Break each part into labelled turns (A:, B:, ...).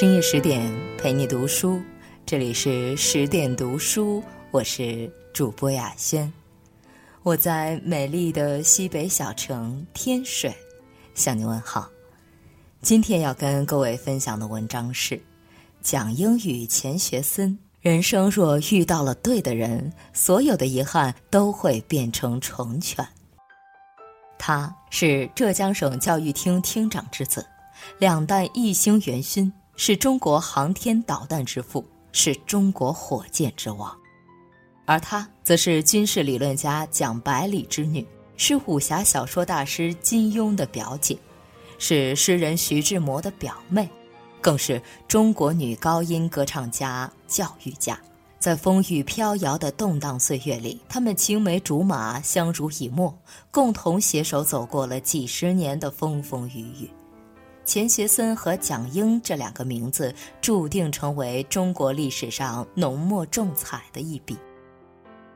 A: 深夜十点陪你读书，这里是十点读书，我是主播雅轩，我在美丽的西北小城天水向你问好。今天要跟各位分享的文章是讲英语钱学森。人生若遇到了对的人，所有的遗憾都会变成成全。他是浙江省教育厅厅长之子，两弹一星元勋，是中国航天导弹之父，是中国火箭之王。而她则是军事理论家蒋百里之女，是武侠小说大师金庸的表姐，是诗人徐志摩的表妹。更是中国女高音歌唱家、教育家，在风雨飘摇的动荡岁月里，他们青梅竹马、相濡以沫，共同携手走过了几十年的风风雨雨。钱学森和蒋英这两个名字，注定成为中国历史上浓墨重彩的一笔。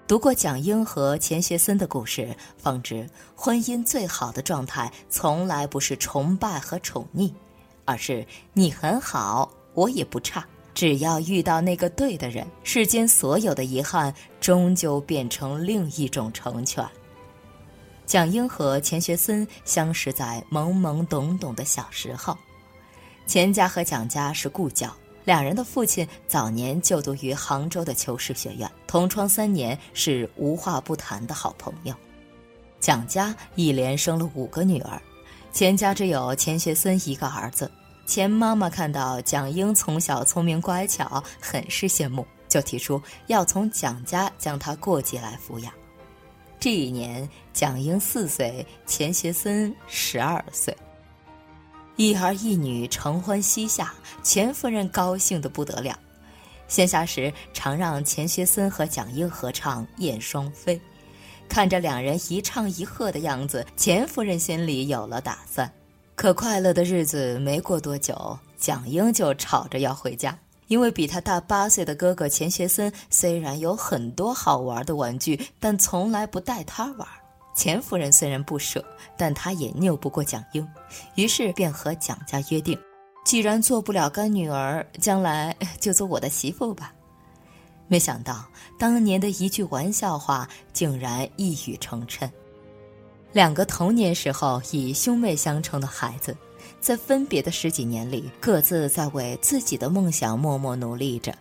A: 读过蒋英和钱学森的故事，方知婚姻最好的状态，从来不是崇拜和宠溺。而是你很好，我也不差。只要遇到那个对的人，世间所有的遗憾终究变成另一种成全。蒋英和钱学森相识在懵懵懂懂的小时候，钱家和蒋家是故交，两人的父亲早年就读于杭州的求是学院，同窗三年，是无话不谈的好朋友。蒋家一连生了五个女儿。钱家只有钱学森一个儿子，钱妈妈看到蒋英从小聪明乖巧，很是羡慕，就提出要从蒋家将他过继来抚养。这一年，蒋英四岁，钱学森十二岁，一儿一女承欢膝下，钱夫人高兴得不得了。闲暇时，常让钱学森和蒋英合唱《燕双飞》。看着两人一唱一和的样子，钱夫人心里有了打算。可快乐的日子没过多久，蒋英就吵着要回家，因为比他大八岁的哥哥钱学森虽然有很多好玩的玩具，但从来不带他玩。钱夫人虽然不舍，但她也拗不过蒋英，于是便和蒋家约定：既然做不了干女儿，将来就做我的媳妇吧。没想到，当年的一句玩笑话竟然一语成谶。两个童年时候以兄妹相称的孩子，在分别的十几年里，各自在为自己的梦想默默努力着。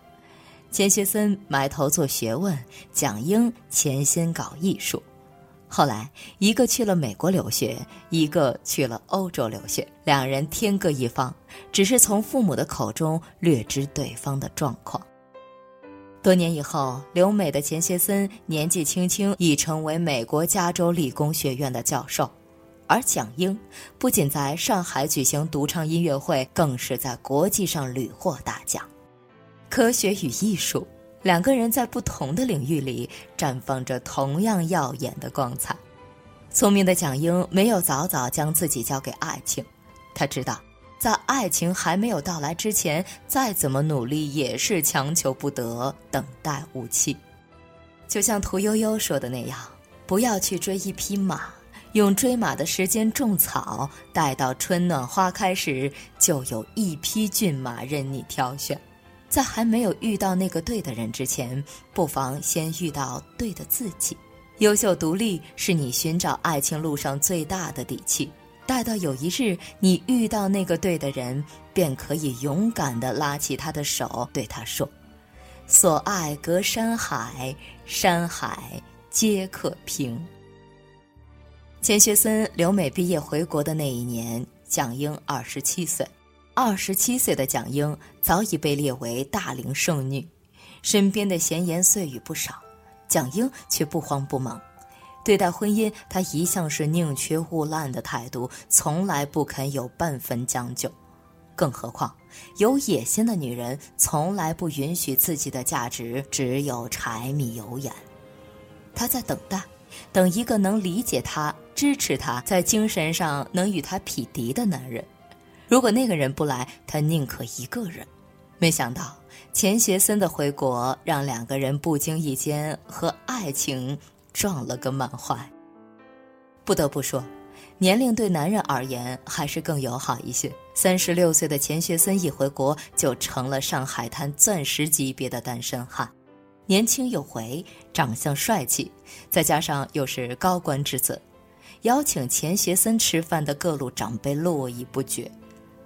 A: 钱学森埋头做学问，蒋英潜心搞艺术。后来，一个去了美国留学，一个去了欧洲留学，两人天各一方，只是从父母的口中略知对方的状况。多年以后，留美的钱学森年纪轻轻已成为美国加州理工学院的教授，而蒋英不仅在上海举行独唱音乐会，更是在国际上屡获大奖。科学与艺术，两个人在不同的领域里绽放着同样耀眼的光彩。聪明的蒋英没有早早将自己交给爱情，他知道。在爱情还没有到来之前，再怎么努力也是强求不得，等待无期。就像屠呦呦说的那样：“不要去追一匹马，用追马的时间种草，待到春暖花开时，就有一匹骏马任你挑选。在还没有遇到那个对的人之前，不妨先遇到对的自己。优秀独立是你寻找爱情路上最大的底气。”待到有一日你遇到那个对的人，便可以勇敢地拉起他的手，对他说：“所爱隔山海，山海皆可平。”钱学森留美毕业回国的那一年，蒋英二十七岁。二十七岁的蒋英早已被列为大龄剩女，身边的闲言碎语不少，蒋英却不慌不忙。对待婚姻，他一向是宁缺毋滥的态度，从来不肯有半分将就。更何况，有野心的女人从来不允许自己的价值只有柴米油盐。他在等待，等一个能理解他、支持他，在精神上能与他匹敌的男人。如果那个人不来，他宁可一个人。没想到，钱学森的回国让两个人不经意间和爱情。撞了个满怀。不得不说，年龄对男人而言还是更友好一些。三十六岁的钱学森一回国，就成了上海滩钻石级别的单身汉，年轻有为，长相帅气，再加上又是高官之子，邀请钱学森吃饭的各路长辈络绎不绝。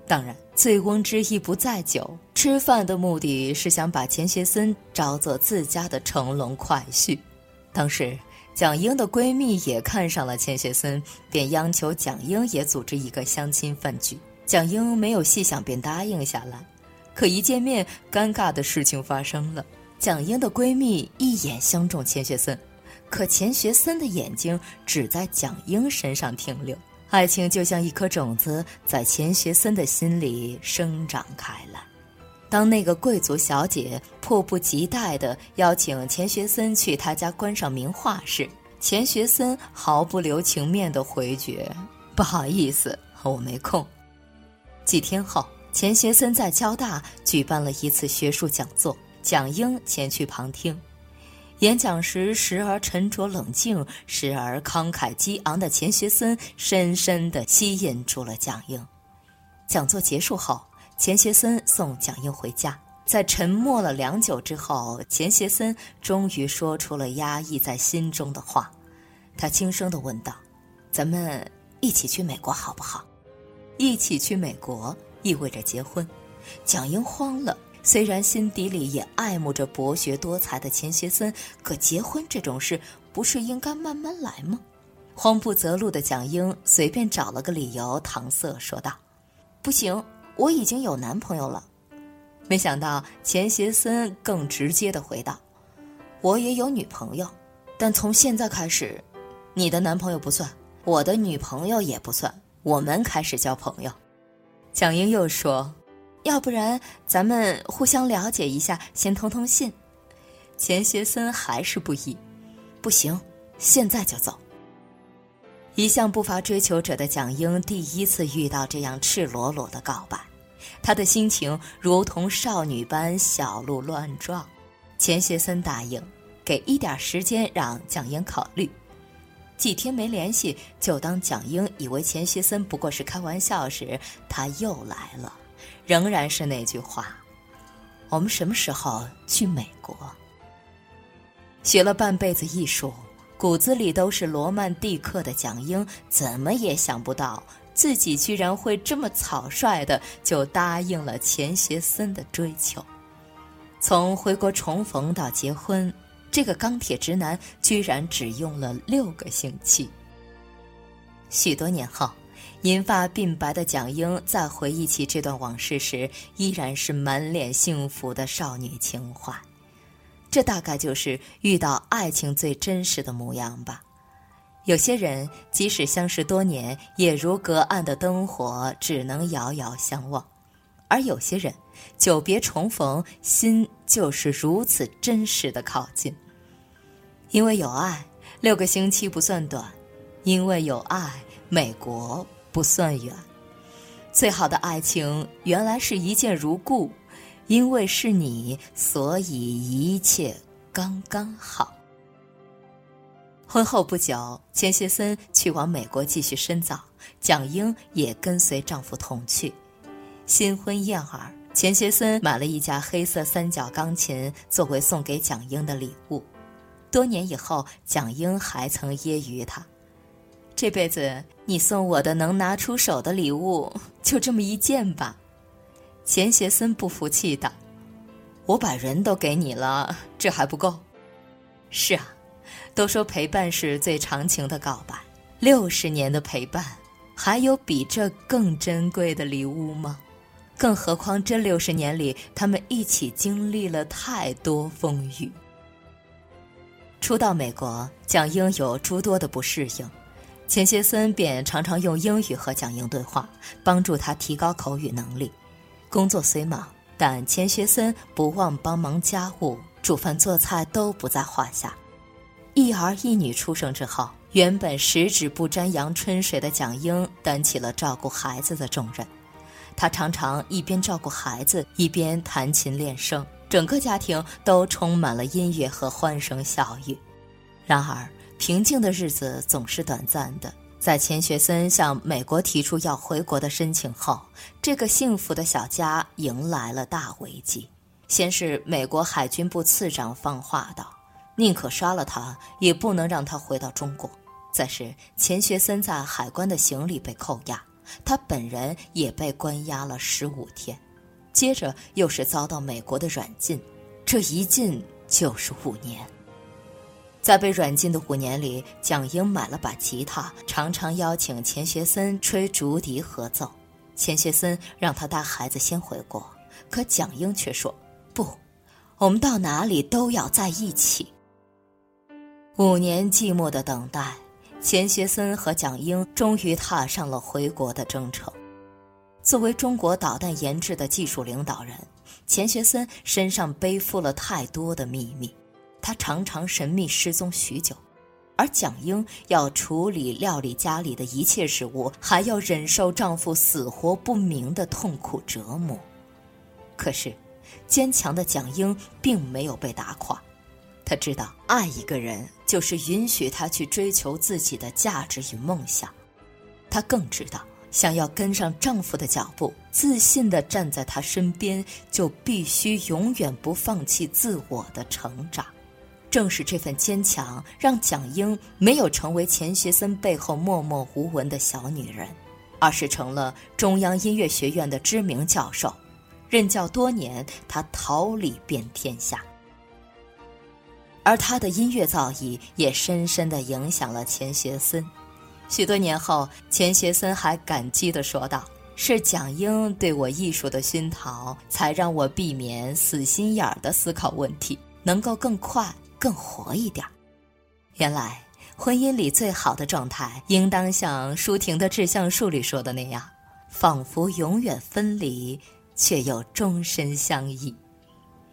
A: 当然，醉翁之意不在酒，吃饭的目的是想把钱学森招做自家的乘龙快婿。当时，蒋英的闺蜜也看上了钱学森，便央求蒋英也组织一个相亲饭局。蒋英没有细想，便答应下来。可一见面，尴尬的事情发生了。蒋英的闺蜜一眼相中钱学森，可钱学森的眼睛只在蒋英身上停留。爱情就像一颗种子，在钱学森的心里生长开来。当那个贵族小姐迫不及待地邀请钱学森去她家观赏名画时，钱学森毫不留情面地回绝：“不好意思，我没空。”几天后，钱学森在交大举办了一次学术讲座，蒋英前去旁听。演讲时，时而沉着冷静，时而慷慨激昂的钱学森，深深地吸引住了蒋英。讲座结束后，钱学森送蒋英回家。在沉默了良久之后，钱学森终于说出了压抑在心中的话。他轻声地问道：“咱们一起去美国好不好？”一起去美国意味着结婚。蒋英慌了。虽然心底里也爱慕着博学多才的钱学森，可结婚这种事不是应该慢慢来吗？慌不择路的蒋英随便找了个理由搪塞说道：“不行，我已经有男朋友了。”没想到钱学森更直接的回道：“我也有女朋友，但从现在开始，你的男朋友不算，我的女朋友也不算，我们开始交朋友。”蒋英又说。要不然咱们互相了解一下，先通通信。钱学森还是不依，不行，现在就走。一向不乏追求者的蒋英第一次遇到这样赤裸裸的告白，他的心情如同少女般小鹿乱撞。钱学森答应，给一点时间让蒋英考虑。几天没联系，就当蒋英以为钱学森不过是开玩笑时，他又来了。仍然是那句话，我们什么时候去美国？学了半辈子艺术，骨子里都是罗曼蒂克的蒋英，怎么也想不到自己居然会这么草率的就答应了钱学森的追求。从回国重逢到结婚，这个钢铁直男居然只用了六个星期。许多年后。银发鬓白的蒋英在回忆起这段往事时，依然是满脸幸福的少女情怀。这大概就是遇到爱情最真实的模样吧。有些人即使相识多年，也如隔岸的灯火，只能遥遥相望；而有些人，久别重逢，心就是如此真实的靠近。因为有爱，六个星期不算短；因为有爱，美国。不算远，最好的爱情原来是一见如故，因为是你，所以一切刚刚好。婚后不久，钱学森去往美国继续深造，蒋英也跟随丈夫同去。新婚燕尔，钱学森买了一架黑色三角钢琴作为送给蒋英的礼物。多年以后，蒋英还曾揶揄他。这辈子你送我的能拿出手的礼物 就这么一件吧，钱学森不服气道：“我把人都给你了，这还不够？”是啊，都说陪伴是最长情的告白，六十年的陪伴，还有比这更珍贵的礼物吗？更何况这六十年里，他们一起经历了太多风雨。初到美国，蒋英有诸多的不适应。钱学森便常常用英语和蒋英对话，帮助他提高口语能力。工作虽忙，但钱学森不忘帮忙家务，煮饭做菜都不在话下。一儿一女出生之后，原本十指不沾阳春水的蒋英担起了照顾孩子的重任。他常常一边照顾孩子，一边弹琴练声，整个家庭都充满了音乐和欢声笑语。然而，平静的日子总是短暂的，在钱学森向美国提出要回国的申请后，这个幸福的小家迎来了大危机。先是美国海军部次长放话道：“宁可杀了他，也不能让他回到中国。”再是钱学森在海关的行李被扣押，他本人也被关押了十五天。接着又是遭到美国的软禁，这一禁就是五年。在被软禁的五年里，蒋英买了把吉他，常常邀请钱学森吹竹笛合奏。钱学森让他带孩子先回国，可蒋英却说：“不，我们到哪里都要在一起。”五年寂寞的等待，钱学森和蒋英终于踏上了回国的征程。作为中国导弹研制的技术领导人，钱学森身上背负了太多的秘密。他常常神秘失踪许久，而蒋英要处理料理家里的一切事务，还要忍受丈夫死活不明的痛苦折磨。可是，坚强的蒋英并没有被打垮。她知道，爱一个人就是允许他去追求自己的价值与梦想。她更知道，想要跟上丈夫的脚步，自信地站在他身边，就必须永远不放弃自我的成长。正是这份坚强，让蒋英没有成为钱学森背后默默无闻的小女人，而是成了中央音乐学院的知名教授。任教多年，他桃李遍天下。而他的音乐造诣也深深地影响了钱学森。许多年后，钱学森还感激地说道：“是蒋英对我艺术的熏陶，才让我避免死心眼儿地思考问题，能够更快。”更活一点。原来，婚姻里最好的状态，应当像舒婷的《致橡树》里说的那样，仿佛永远分离，却又终身相依，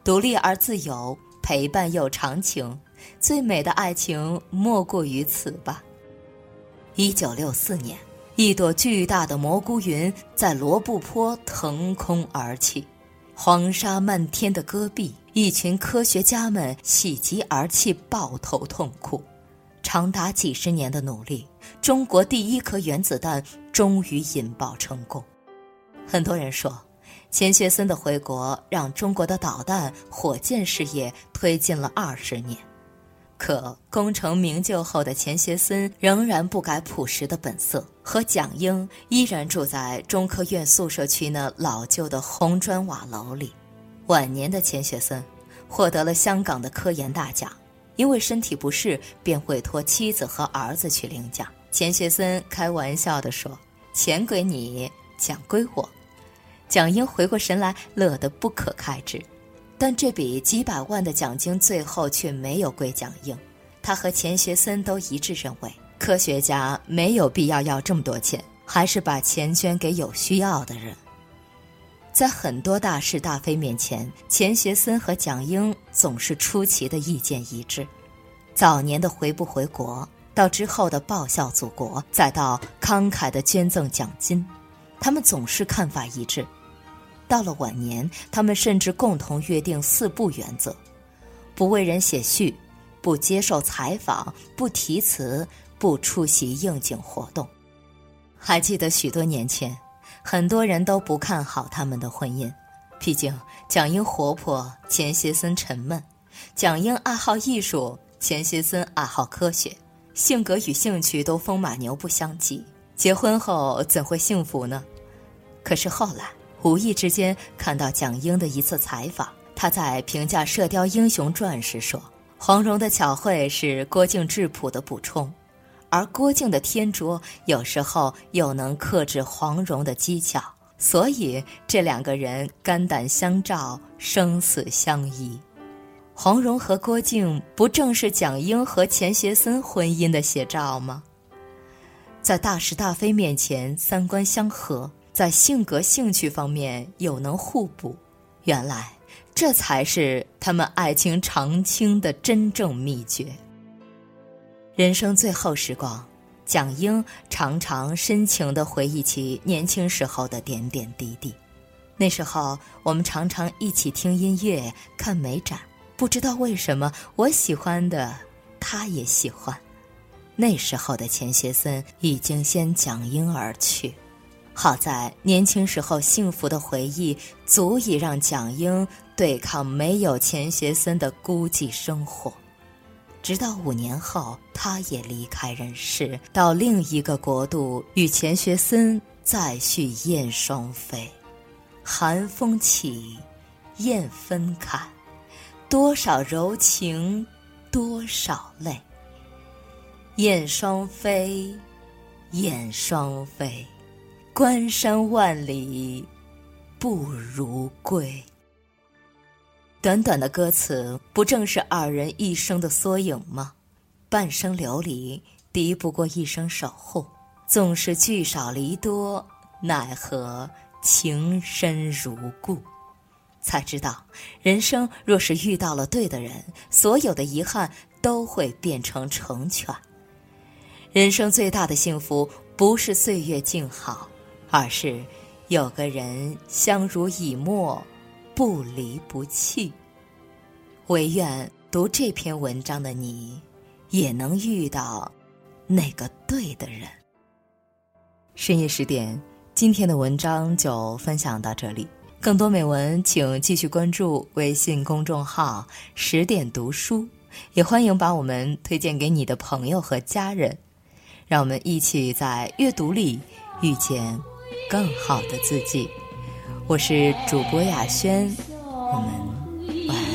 A: 独立而自由，陪伴又长情。最美的爱情莫过于此吧。一九六四年，一朵巨大的蘑菇云在罗布泊腾空而起。黄沙漫天的戈壁，一群科学家们喜极而泣，抱头痛哭。长达几十年的努力，中国第一颗原子弹终于引爆成功。很多人说，钱学森的回国让中国的导弹、火箭事业推进了二十年。可功成名就后的钱学森仍然不改朴实的本色，和蒋英依然住在中科院宿舍区那老旧的红砖瓦楼里。晚年的钱学森获得了香港的科研大奖，因为身体不适，便委托妻子和儿子去领奖。钱学森开玩笑地说：“钱归你，奖归我。”蒋英回过神来，乐得不可开支。但这笔几百万的奖金最后却没有归蒋英，他和钱学森都一致认为，科学家没有必要要这么多钱，还是把钱捐给有需要的人。在很多大是大非面前，钱学森和蒋英总是出奇的意见一致。早年的回不回国，到之后的报效祖国，再到慷慨的捐赠奖金，他们总是看法一致。到了晚年，他们甚至共同约定四不原则：不为人写序，不接受采访，不题词，不出席应景活动。还记得许多年前，很多人都不看好他们的婚姻，毕竟蒋英活泼，钱学森沉闷；蒋英爱好艺术，钱学森爱好科学，性格与兴趣都风马牛不相及，结婚后怎会幸福呢？可是后来。无意之间看到蒋英的一次采访，他在评价《射雕英雄传》时说：“黄蓉的巧慧是郭靖质朴的补充，而郭靖的天卓有时候又能克制黄蓉的机巧，所以这两个人肝胆相照，生死相依。黄蓉和郭靖不正是蒋英和钱学森婚姻的写照吗？在大是大非面前，三观相合。”在性格、兴趣方面又能互补，原来这才是他们爱情长青的真正秘诀。人生最后时光，蒋英常常深情地回忆起年轻时候的点点滴滴。那时候，我们常常一起听音乐、看美展，不知道为什么，我喜欢的他也喜欢。那时候的钱学森已经先蒋英而去。好在年轻时候幸福的回忆，足以让蒋英对抗没有钱学森的孤寂生活。直到五年后，他也离开人世，到另一个国度与钱学森再续燕双飞。寒风起，雁分开，多少柔情，多少泪。燕双飞，燕双飞。关山万里，不如归。短短的歌词，不正是二人一生的缩影吗？半生流离，敌不过一生守护。纵是聚少离多，奈何情深如故？才知道，人生若是遇到了对的人，所有的遗憾都会变成成全。人生最大的幸福，不是岁月静好。而是有个人相濡以沫，不离不弃。唯愿读这篇文章的你，也能遇到那个对的人。深夜十点，今天的文章就分享到这里。更多美文，请继续关注微信公众号“十点读书”，也欢迎把我们推荐给你的朋友和家人。让我们一起在阅读里遇见。更好的自己，我是主播雅轩，我们晚安。